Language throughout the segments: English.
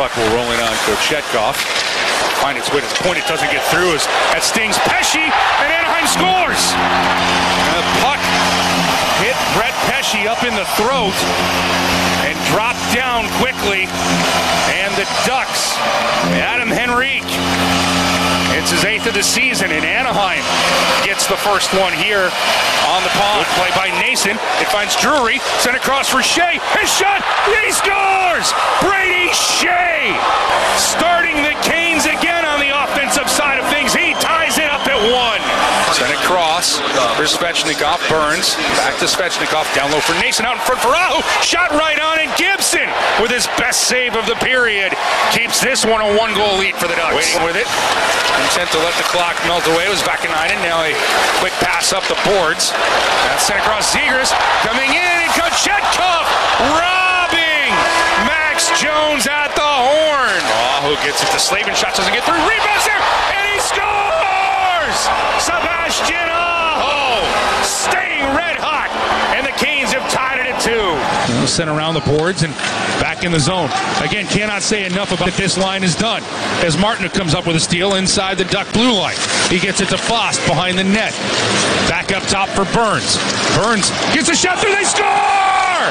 Puck will roll in on Kochetkov. Find its way to the point. It doesn't get through as that stings Pesce, and Anaheim scores. And the puck hit Brett Pesce up in the throat and dropped down quickly. And the Ducks, Adam Henrique, it's his eighth of the season, and Anaheim gets the first one here on the pond. Good play by Noesen. It finds Drury, sent across for Skjei. His shot, he scores! Brady Skjei starting the Canes again on the offensive side of things. He ties it up at one. Sent across for Svechnikov. Burns back to Svechnikov. Down low for Noesen. Out in front for Aho. Shot right on, and Gibson with his best save of the period keeps this one a one goal lead for the Ducks. Waiting with it. Intent to let the clock melt away. It was back in nine, and now a quick pass up the boards. That's sent across Zegras. Coming in, and Kochetkov robbing Max Jones at the horn. Aho gets it to Slavin. Shot doesn't get through. Rebounds there, and he scores! Sebastian Aho staying red hot, and the Canes have tied it at two. Sent around the boards and back in the zone. Again, cannot say enough about this line is done. As Martin comes up with a steal inside the Duck blue line. He gets it to Fast behind the net. Back up top for Burns. Burns gets a shot through. They score!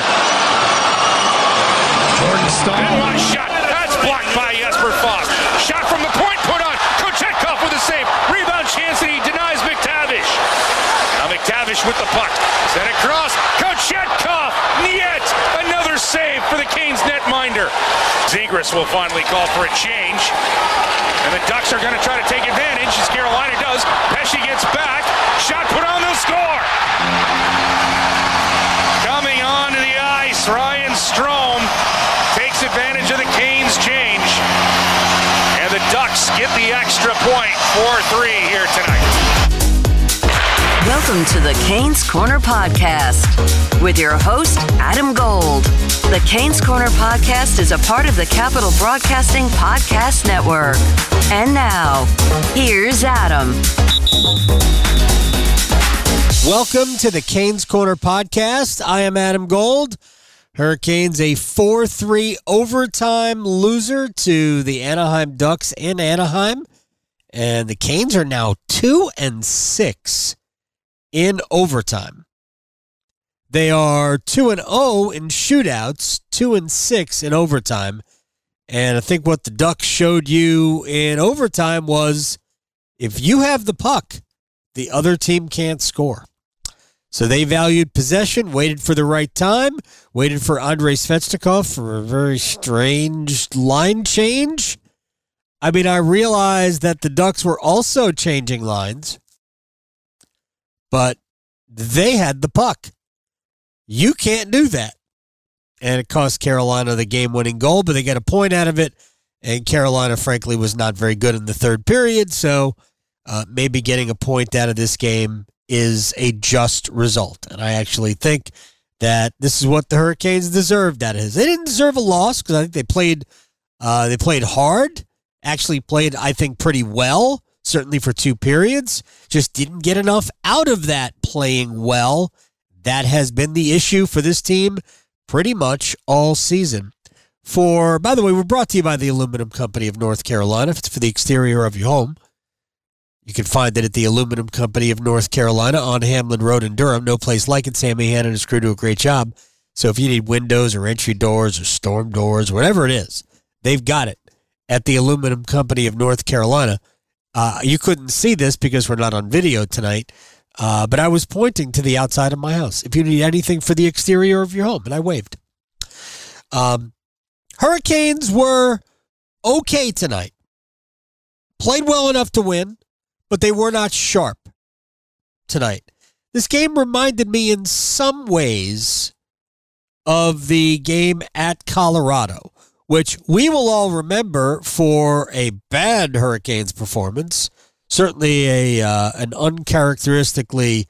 Jordan Staal. And one shot. That's blocked by Jesper Fox. Shot from the point put on. Kochetkov with a save. Rebound chance and he denies McTavish. Now McTavish with the Sent across. Kochetkov. Niet. Another save for the Canes netminder. Zegras will finally call for a change. And the Ducks are going to try to take advantage as Carolina does. Pesce gets back. Shot put on. They'll score. Coming onto the ice, Ryan Strome takes advantage of the Canes change. And the Ducks get the extra point, 4-3 here tonight. Welcome to the Canes Corner Podcast with your host, Adam Gold. The Canes Corner Podcast is a part of the Capital Broadcasting Podcast Network. And now, here's Adam. Welcome to the Canes Corner Podcast. I am Adam Gold. Hurricanes a 4 3 overtime loser to the Anaheim Ducks in Anaheim. And the Canes are now 2 and 6 in overtime. They are 2 and 0 in shootouts, 2 and 6 in overtime. And I think what the Ducks showed you in overtime was if you have the puck, the other team can't score. So they valued possession, waited for the right time, waited for Andrei Svechnikov for a very strange line change. I mean, I realized that the Ducks were also changing lines, but they had the puck. You can't do that. And it cost Carolina the game winning goal, but they got a point out of it. And Carolina, frankly, was not very good in the third period. So uh, maybe getting a point out of this game is a just result. And I actually think that this is what the Hurricanes deserved out of his. They didn't deserve a loss because I think they played uh, they played hard, actually played, I think, pretty well, certainly for two periods. Just didn't get enough out of that playing well. That has been the issue for this team pretty much all season. For by the way, we're brought to you by the Aluminum Company of North Carolina. If it's for the exterior of your home, you can find it at the Aluminum Company of North Carolina on Hamlin Road in Durham. No place like it. Sammy Hanna and his crew do a great job. So if you need windows or entry doors or storm doors, whatever it is, they've got it at the Aluminum Company of North Carolina. Uh, you couldn't see this because we're not on video tonight, uh, but I was pointing to the outside of my house. If you need anything for the exterior of your home, and I waved. Um, Hurricanes were okay tonight. Played well enough to win but they were not sharp tonight. This game reminded me in some ways of the game at Colorado, which we will all remember for a bad Hurricanes performance, certainly a uh, an uncharacteristically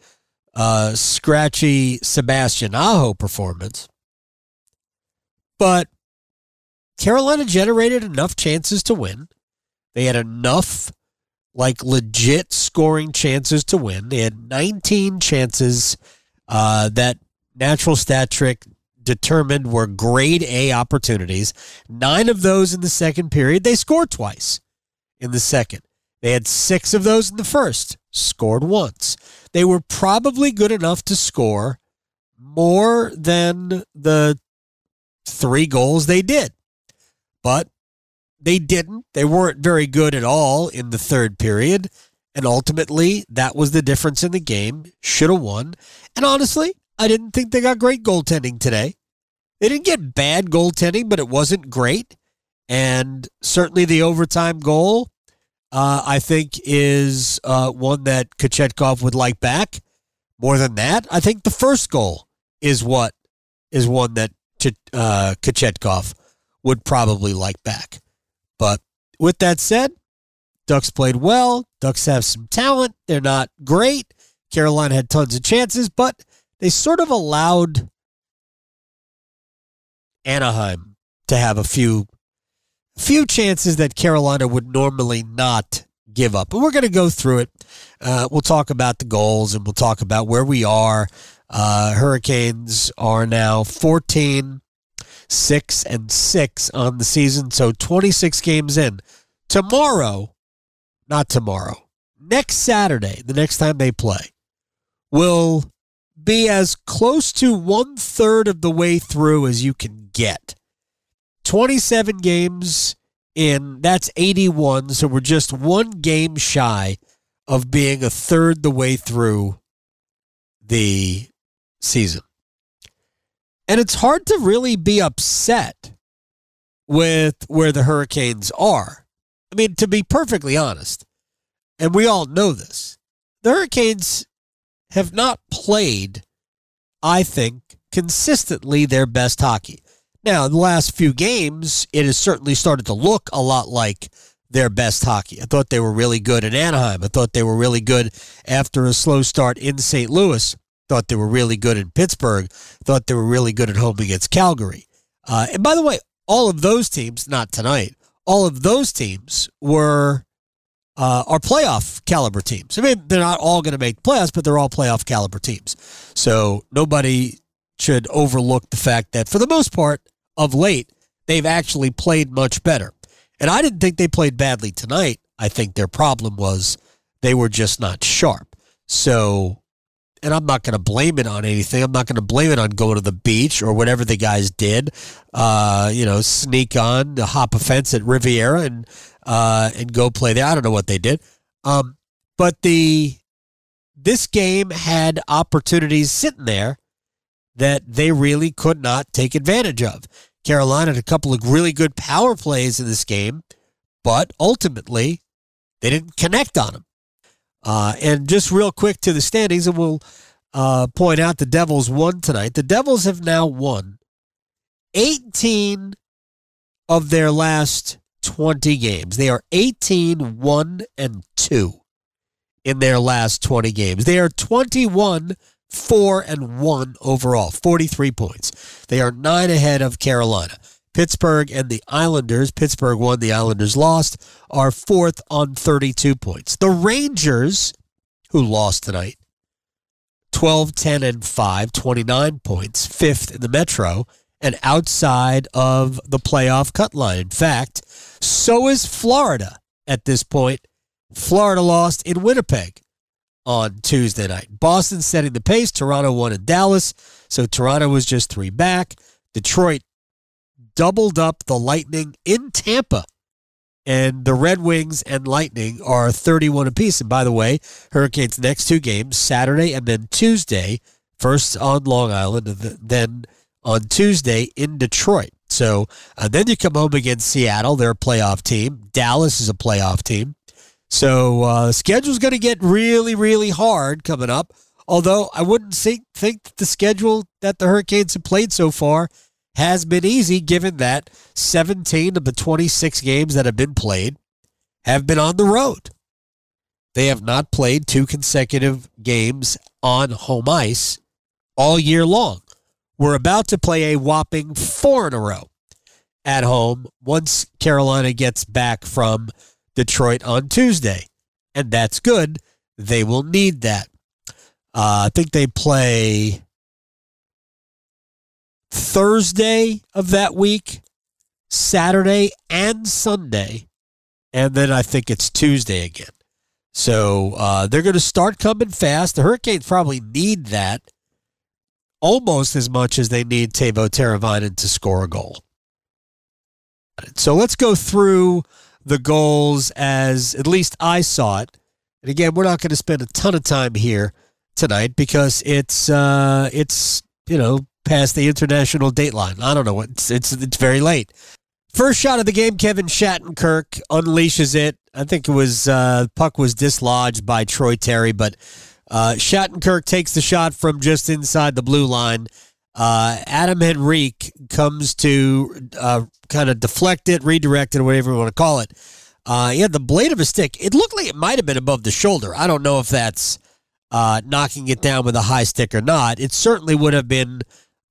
uh, scratchy Sebastian Aho performance. But Carolina generated enough chances to win. They had enough like legit scoring chances to win. They had 19 chances. Uh, that natural stat trick determined were grade A opportunities. Nine of those in the second period. They scored twice in the second. They had six of those in the first, scored once. They were probably good enough to score more than the three goals they did. But they didn't. They weren't very good at all in the third period. And ultimately, that was the difference in the game. Should have won. And honestly, I didn't think they got great goaltending today. They didn't get bad goaltending, but it wasn't great. And certainly the overtime goal, uh, I think, is uh, one that Kochetkov would like back. More than that, I think the first goal is what is one that uh, Kochetkov would probably like back. But with that said, Ducks played well. Ducks have some talent. They're not great. Carolina had tons of chances, but they sort of allowed Anaheim to have a few few chances that Carolina would normally not give up. And we're going to go through it. Uh, we'll talk about the goals and we'll talk about where we are. Uh, Hurricanes are now 14, 6, and 6 on the season. So 26 games in. Tomorrow, not tomorrow, next Saturday, the next time they play, will be as close to one third of the way through as you can get. 27 games in, that's 81. So we're just one game shy of being a third the way through the season. And it's hard to really be upset with where the Hurricanes are. I mean, to be perfectly honest, and we all know this, the Hurricanes have not played, I think, consistently their best hockey. Now, in the last few games, it has certainly started to look a lot like their best hockey. I thought they were really good in Anaheim. I thought they were really good after a slow start in St. Louis. Thought they were really good in Pittsburgh. Thought they were really good at home against Calgary. Uh, and by the way, all of those teams, not tonight, all of those teams were uh, are playoff caliber teams. I mean, they're not all going to make playoffs, but they're all playoff caliber teams. So nobody should overlook the fact that for the most part of late, they've actually played much better. And I didn't think they played badly tonight. I think their problem was they were just not sharp. So, and I'm not going to blame it on anything. I'm not going to blame it on going to the beach or whatever the guys did. Uh, you know, sneak on, the hop a fence at Riviera and uh, and go play there. I don't know what they did. Um, but the this game had opportunities sitting there that they really could not take advantage of. Carolina had a couple of really good power plays in this game, but ultimately they didn't connect on them. Uh, and just real quick to the standings, and we'll uh, point out the Devils won tonight. The Devils have now won 18 of their last 20 games. They are 18 1 and 2 in their last 20 games. They are 21 4 and 1 overall, 43 points. They are 9 ahead of Carolina. Pittsburgh and the Islanders, Pittsburgh won, the Islanders lost, are fourth on 32 points. The Rangers, who lost tonight, 12, 10, and 5, 29 points, fifth in the Metro, and outside of the playoff cut line. In fact, so is Florida at this point. Florida lost in Winnipeg on Tuesday night. Boston setting the pace. Toronto won in Dallas. So Toronto was just three back. Detroit doubled up the Lightning in Tampa. And the Red Wings and Lightning are 31 apiece. And by the way, Hurricanes' next two games, Saturday and then Tuesday, first on Long Island, then on Tuesday in Detroit. So uh, then you come home against Seattle. They're a playoff team. Dallas is a playoff team. So uh, schedule's going to get really, really hard coming up. Although I wouldn't think, think that the schedule that the Hurricanes have played so far has been easy, given that 17 of the 26 games that have been played have been on the road. They have not played two consecutive games on home ice all year long. We're about to play a whopping four in a row at home once Carolina gets back from Detroit on Tuesday. And that's good. They will need that. Uh, I think they play Thursday of that week, Saturday and Sunday, and then I think it's Tuesday again. So uh, they're going to start coming fast. The Hurricanes probably need that almost as much as they need Teuvo Teravainen to score a goal. So let's go through the goals as at least I saw it. And again, we're not going to spend a ton of time here tonight because it's uh, it's you know past the international dateline. I don't know what it's it's, it's very late. First shot of the game, Kevin Shattenkirk unleashes it. I think it was uh, puck was dislodged by Troy Terry, but uh, Shattenkirk takes the shot from just inside the blue line. Uh, Adam Henrique comes to uh, kind of deflect it, redirect it, whatever you want to call it. Uh, he had the blade of a stick. It looked like it might have been above the shoulder. I don't know if that's uh, knocking it down with a high stick or not. It certainly would have been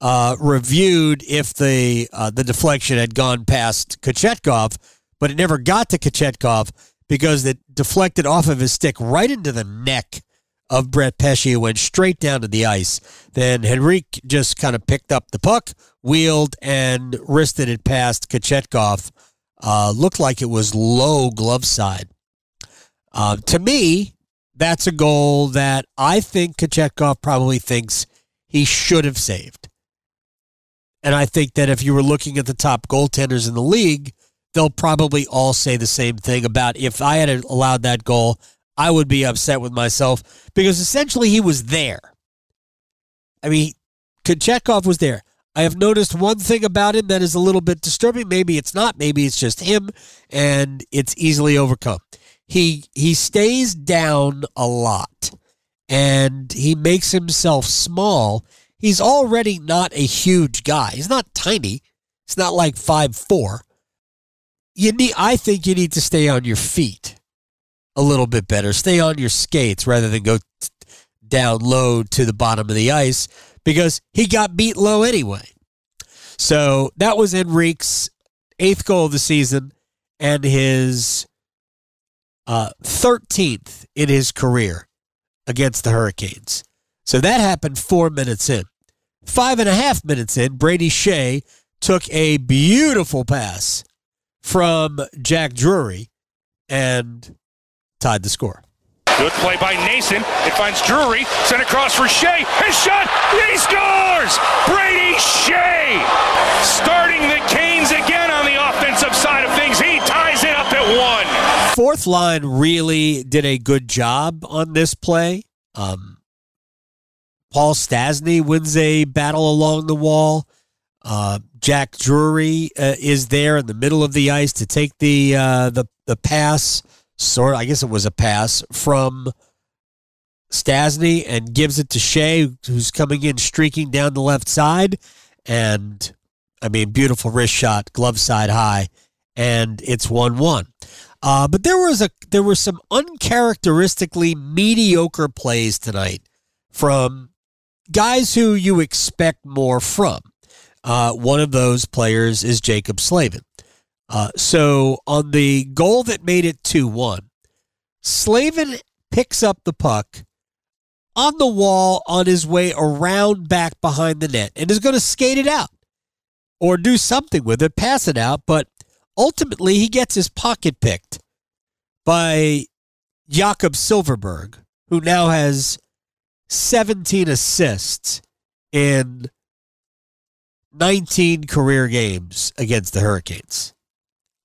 uh, reviewed if the uh, the deflection had gone past Kochetkov, but it never got to Kochetkov because it deflected off of his stick right into the neck of Brett Pesce went straight down to the ice. Then Henrique just kind of picked up the puck, wheeled, and wristed it past Kochetkov. Uh, looked like it was low glove side. Uh, to me, that's a goal that I think Kochetkov probably thinks he should have saved. And I think that if you were looking at the top goaltenders in the league, they'll probably all say the same thing about if I had allowed that goal, I would be upset with myself because essentially he was there. I mean, Kochetkov was there. I have noticed one thing about him that is a little bit disturbing. Maybe it's not. Maybe it's just him, and it's easily overcome. He he stays down a lot, and he makes himself small. He's already not a huge guy. He's not tiny. It's not like five four. You need. I think you need to stay on your feet a little bit better. Stay on your skates rather than go down low to the bottom of the ice because he got beat low anyway. So that was Henrique's eighth goal of the season and his uh, 13th in his career against the Hurricanes. So that happened four minutes in. Five and a half minutes in, Brady Skjei took a beautiful pass from Jack Drury and tied the score. Good play by Noesen. It finds Drury. Sent across for Skjei. His shot. He scores! Brady Skjei starting the Canes again on the offensive side of things. He ties it up at one. Fourth line really did a good job on this play. Um, Paul Stastny wins a battle along the wall. Uh, Jack Drury uh, is there in the middle of the ice to take the uh, the the pass sort of, I guess it was a pass from Stastny and gives it to Skjei, who's coming in streaking down the left side. And I mean, beautiful wrist shot, glove side high, and it's 1 1. Uh, but there was a there were some uncharacteristically mediocre plays tonight from guys who you expect more from. Uh, one of those players is Jaccob Slavin. Uh, so on the goal that made it 2 1, Slavin picks up the puck on the wall on his way around back behind the net and is going to skate it out or do something with it, pass it out. But ultimately, he gets his pocket picked by Jakob Silfverberg, who now has 17 assists in 19 career games against the Hurricanes.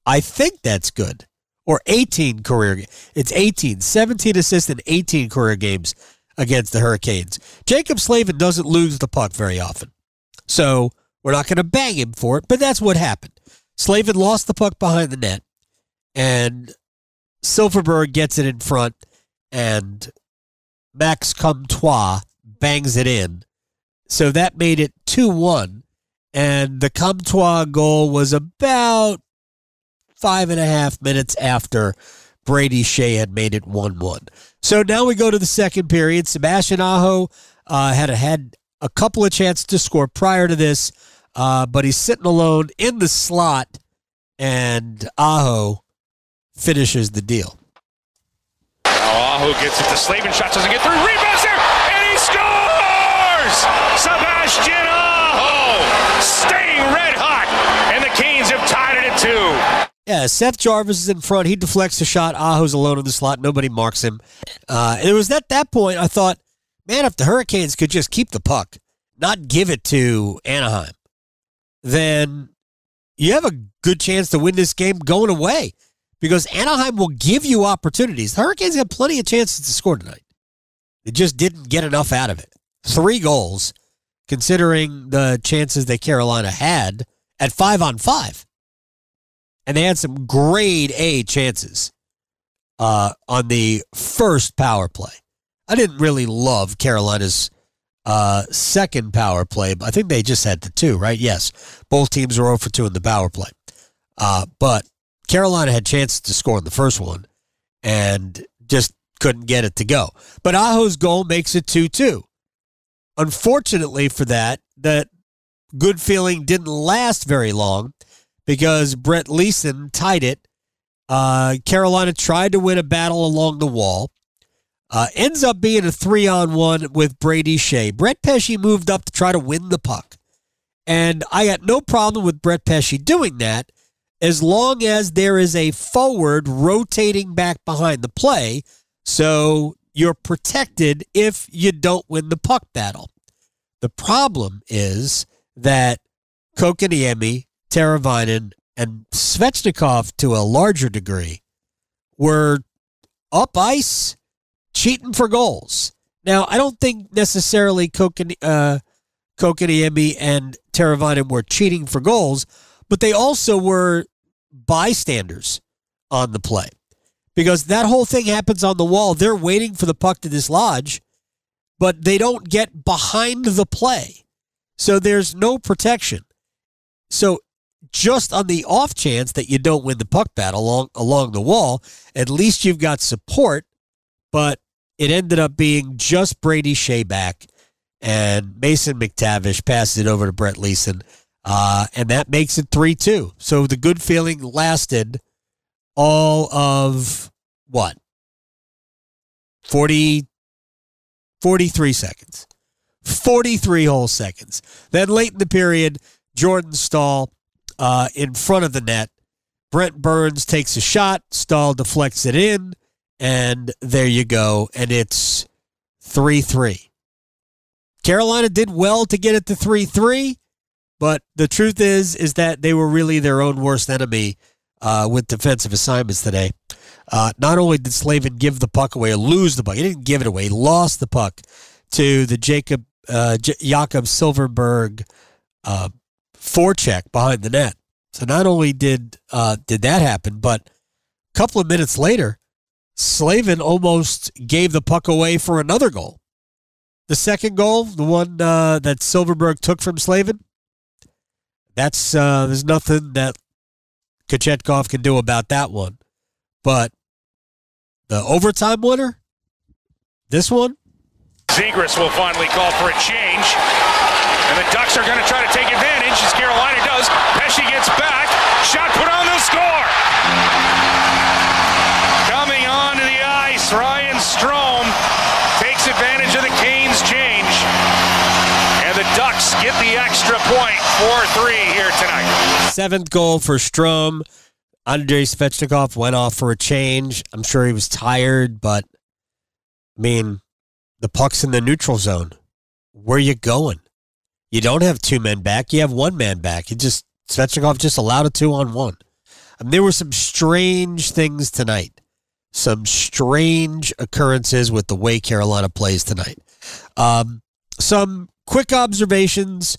I think that's good. Or 18 career. It's 18, 17 assists in 18 career games against the Hurricanes. Jaccob Slavin doesn't lose the puck very often. So we're not going to bang him for it, but that's what happened. Slavin lost the puck behind the net, and Silfverberg gets it in front, and Max Comtois bangs it in. So that made it 2 1. And the Comtois goal was about five and a half minutes after Brady Skjei had made it 1 1. So now we go to the second period. Sebastian Aho uh, had a, had a couple of chances to score prior to this, uh, but he's sitting alone in the slot, and Aho finishes the deal. Now Aho gets it to Slavin. Shot doesn't get through. Rebounds there, and he scores! Sebastian Aho staying red Yeah, Seth Jarvis is in front. He deflects the shot. Aho's alone in the slot. Nobody marks him. Uh, and it was at that point I thought, man, if the Hurricanes could just keep the puck, not give it to Anaheim, then you have a good chance to win this game going away because Anaheim will give you opportunities. The Hurricanes had plenty of chances to score tonight. They just didn't get enough out of it. Three goals, considering the chances that Carolina had at five on five and they had some grade A chances uh, on the first power play. I didn't really love Carolina's uh, second power play. But I think they just had the two, right? Yes, both teams were 0 for 2 in the power play. Uh, but Carolina had chances to score in the first one and just couldn't get it to go. But Aho's goal makes it 2 2. Unfortunately for that, that good feeling didn't last very long because Brett Leason tied it. Uh, Carolina tried to win a battle along the wall. Uh, ends up being a three on one with Brady Skjei. Brett Pesce moved up to try to win the puck. And I got no problem with Brett Pesce doing that as long as there is a forward rotating back behind the play so you're protected if you don't win the puck battle. The problem is that Kotkaniemi Teravainen, and Svechnikov to a larger degree were up ice cheating for goals. Now, I don't think necessarily Kokani, uh, and Teravainen were cheating for goals, but they also were bystanders on the play because that whole thing happens on the wall. They're waiting for the puck to dislodge, but they don't get behind the play. So there's no protection. So just on the off chance that you don't win the puck battle along along the wall, at least you've got support. But it ended up being just Brady Skjei back, and Mason McTavish passes it over to Brett Leason, uh, and that makes it three two. So the good feeling lasted all of what 40, 43 seconds. 43 whole seconds. Then late in the period, Jordan Staal uh, in front of the net. Brent Burns takes a shot, Staal deflects it in, and there you go. And it's 3 3. Carolina did well to get it to 3 3, but the truth is, is that they were really their own worst enemy uh, with defensive assignments today. Uh, not only did Slavin give the puck away or lose the puck, he didn't give it away, he lost the puck to the Jacob uh, J- Jakob Silfverberg uh, forecheck behind the net. So not only did uh, did that happen, but a couple of minutes later, Slavin almost gave the puck away for another goal. The second goal, the one uh, that Silfverberg took from Slavin, that's uh, there's nothing that Kochetkov can do about that one. But the overtime winner, this one, Zegras will finally call for a change. And the Ducks are going to try to take advantage as Carolina does. Pesce gets back. Shot put on the score. Coming onto the ice, Ryan Strome takes advantage of the Canes change. And the Ducks get the extra point, 4-3 here tonight. Seventh goal for Strome. Andrei Svechnikov went off for a change. I'm sure he was tired, but I mean, the puck's in the neutral zone. Where are you going? You don't have two men back. You have one man back. You just Svechnikov just allowed a two on one. I mean, there were some strange things tonight. Some strange occurrences with the way Carolina plays tonight. Um, some quick observations.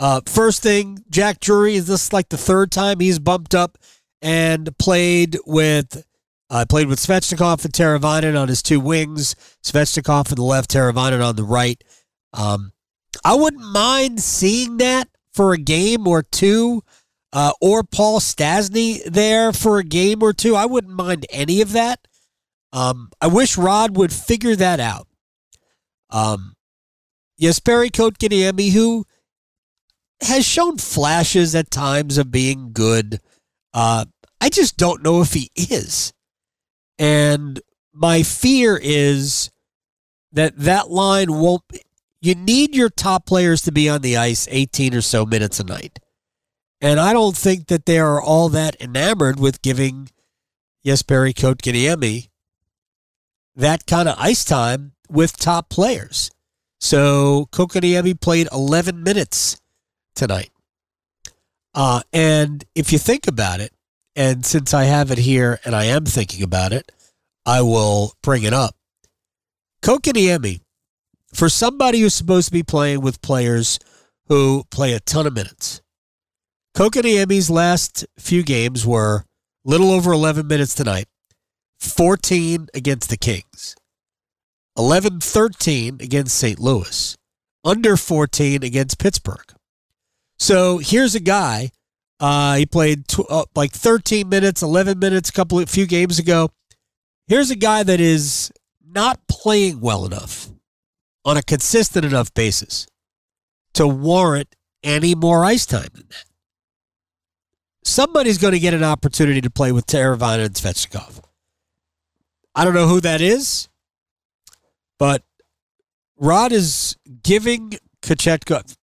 Uh, first thing, Jack Drury is this like the third time he's bumped up and played with uh, played with Svechnikov and Teravainen on his two wings. Svechnikov on the left, Teravainen on the right. Um, I wouldn't mind seeing that for a game or two, uh, or Paul Stastny there for a game or two. I wouldn't mind any of that. Um, I wish Rod would figure that out. Um, Jesperi Kotkaniemi, who has shown flashes at times of being good. Uh, I just don't know if he is. And my fear is that that line won't you need your top players to be on the ice 18 or so minutes a night. And I don't think that they are all that enamored with giving Jesperi Kotkaniemi that kind of ice time with top players. So Kotkaniemi played 11 minutes tonight. Uh, and if you think about it, and since I have it here and I am thinking about it, I will bring it up. Kotkaniemi, for somebody who's supposed to be playing with players who play a ton of minutes, Kotkaniemi's last few games were little over 11 minutes tonight, 14 against the Kings, 11 13 against St. Louis, under 14 against Pittsburgh. So here's a guy. Uh, he played tw- uh, like 13 minutes, 11 minutes a couple of few games ago. Here's a guy that is not playing well enough on a consistent enough basis to warrant any more ice time than that. Somebody's going to get an opportunity to play with Teravainen and Svechnikov. I don't know who that is, but Rod is giving Kochetkov,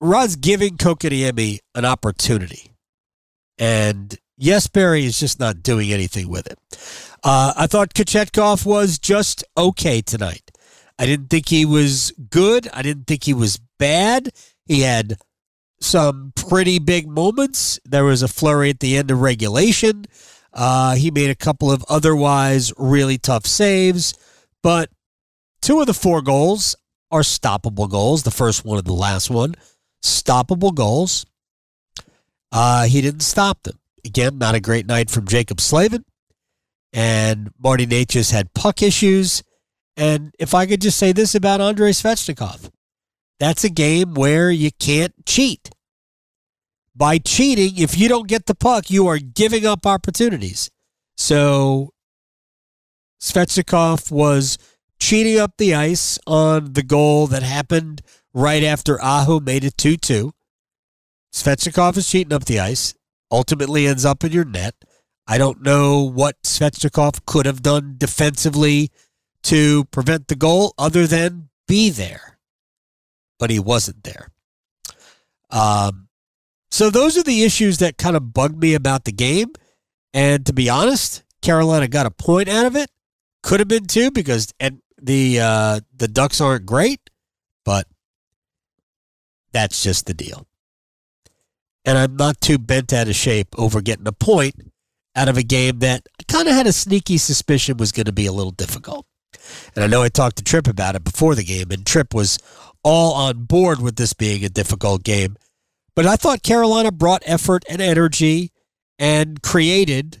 Rod's giving Kotkaniemi an opportunity. And Jesperi is just not doing anything with it. Uh, I thought Kochetkov was just okay tonight. I didn't think he was good. I didn't think he was bad. He had some pretty big moments. There was a flurry at the end of regulation. Uh, he made a couple of otherwise really tough saves, but two of the four goals are stoppable goals. The first one and the last one, stoppable goals. Uh, he didn't stop them. Again, not a great night from Jaccob Slavin. And Marty Necas had puck issues. And if I could just say this about Andrei Svechnikov, that's a game where you can't cheat. By cheating, if you don't get the puck, you are giving up opportunities. So Svechnikov was cheating up the ice on the goal that happened right after Aho made it 2 2. Svechnikov is cheating up the ice, ultimately ends up in your net. I don't know what Svechnikov could have done defensively to prevent the goal other than be there but he wasn't there. Um, so those are the issues that kind of bugged me about the game. And to be honest, Carolina got a point out of it. Could have been two because and the uh, the Ducks aren't great, but that's just the deal. And I'm not too bent out of shape over getting a point out of a game that I kind of had a sneaky suspicion was going to be a little difficult. And I know I talked to Trip about it before the game, and Trip was all on board with this being a difficult game. But I thought Carolina brought effort and energy and created,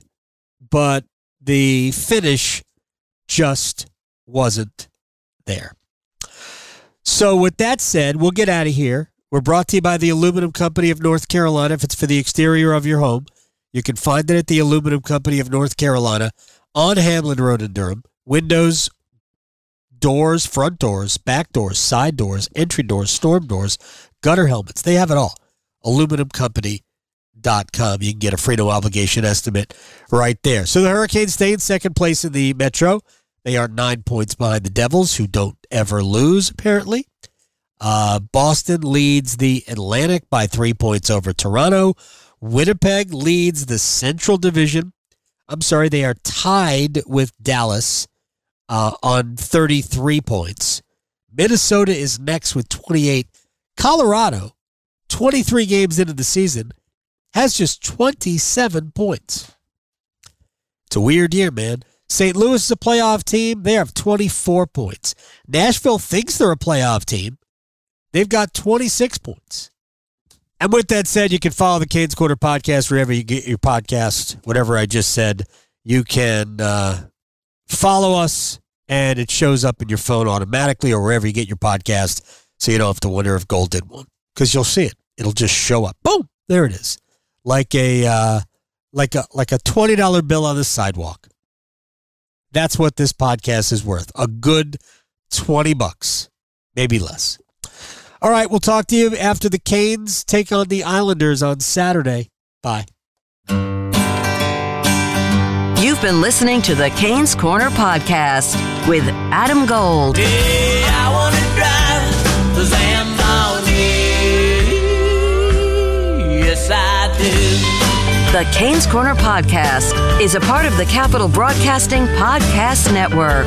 but the finish just wasn't there. So, with that said, we'll get out of here. We're brought to you by the Aluminum Company of North Carolina. If it's for the exterior of your home, you can find it at the Aluminum Company of North Carolina on Hamlin Road in Durham. Windows, doors, front doors, back doors, side doors, entry doors, storm doors, gutter helmets. They have it all. Aluminumcompany.com. You can get a free no obligation estimate right there. So the Hurricanes stay in second place in the Metro. They are nine points behind the Devils, who don't ever lose, apparently. Uh, Boston leads the Atlantic by three points over Toronto. Winnipeg leads the Central Division. I'm sorry, they are tied with Dallas uh, on 33 points. Minnesota is next with 28. Colorado, 23 games into the season, has just 27 points. It's a weird year, man. St. Louis is a playoff team. They have 24 points. Nashville thinks they're a playoff team. They've got 26 points. And with that said, you can follow the Canes Corner podcast wherever you get your podcast. Whatever I just said, you can uh, follow us and it shows up in your phone automatically or wherever you get your podcast so you don't have to wonder if Gold did one because you'll see it. It'll just show up. Boom, there it is, like a uh, like a like a twenty dollar bill on the sidewalk. That's what this podcast is worth. A good twenty bucks, maybe less. All right, we'll talk to you after the Canes take on the Islanders on Saturday. Bye. You've been listening to the Canes Corner podcast with Adam Gold. The Canes Corner Podcast is a part of the Capital Broadcasting Podcast Network.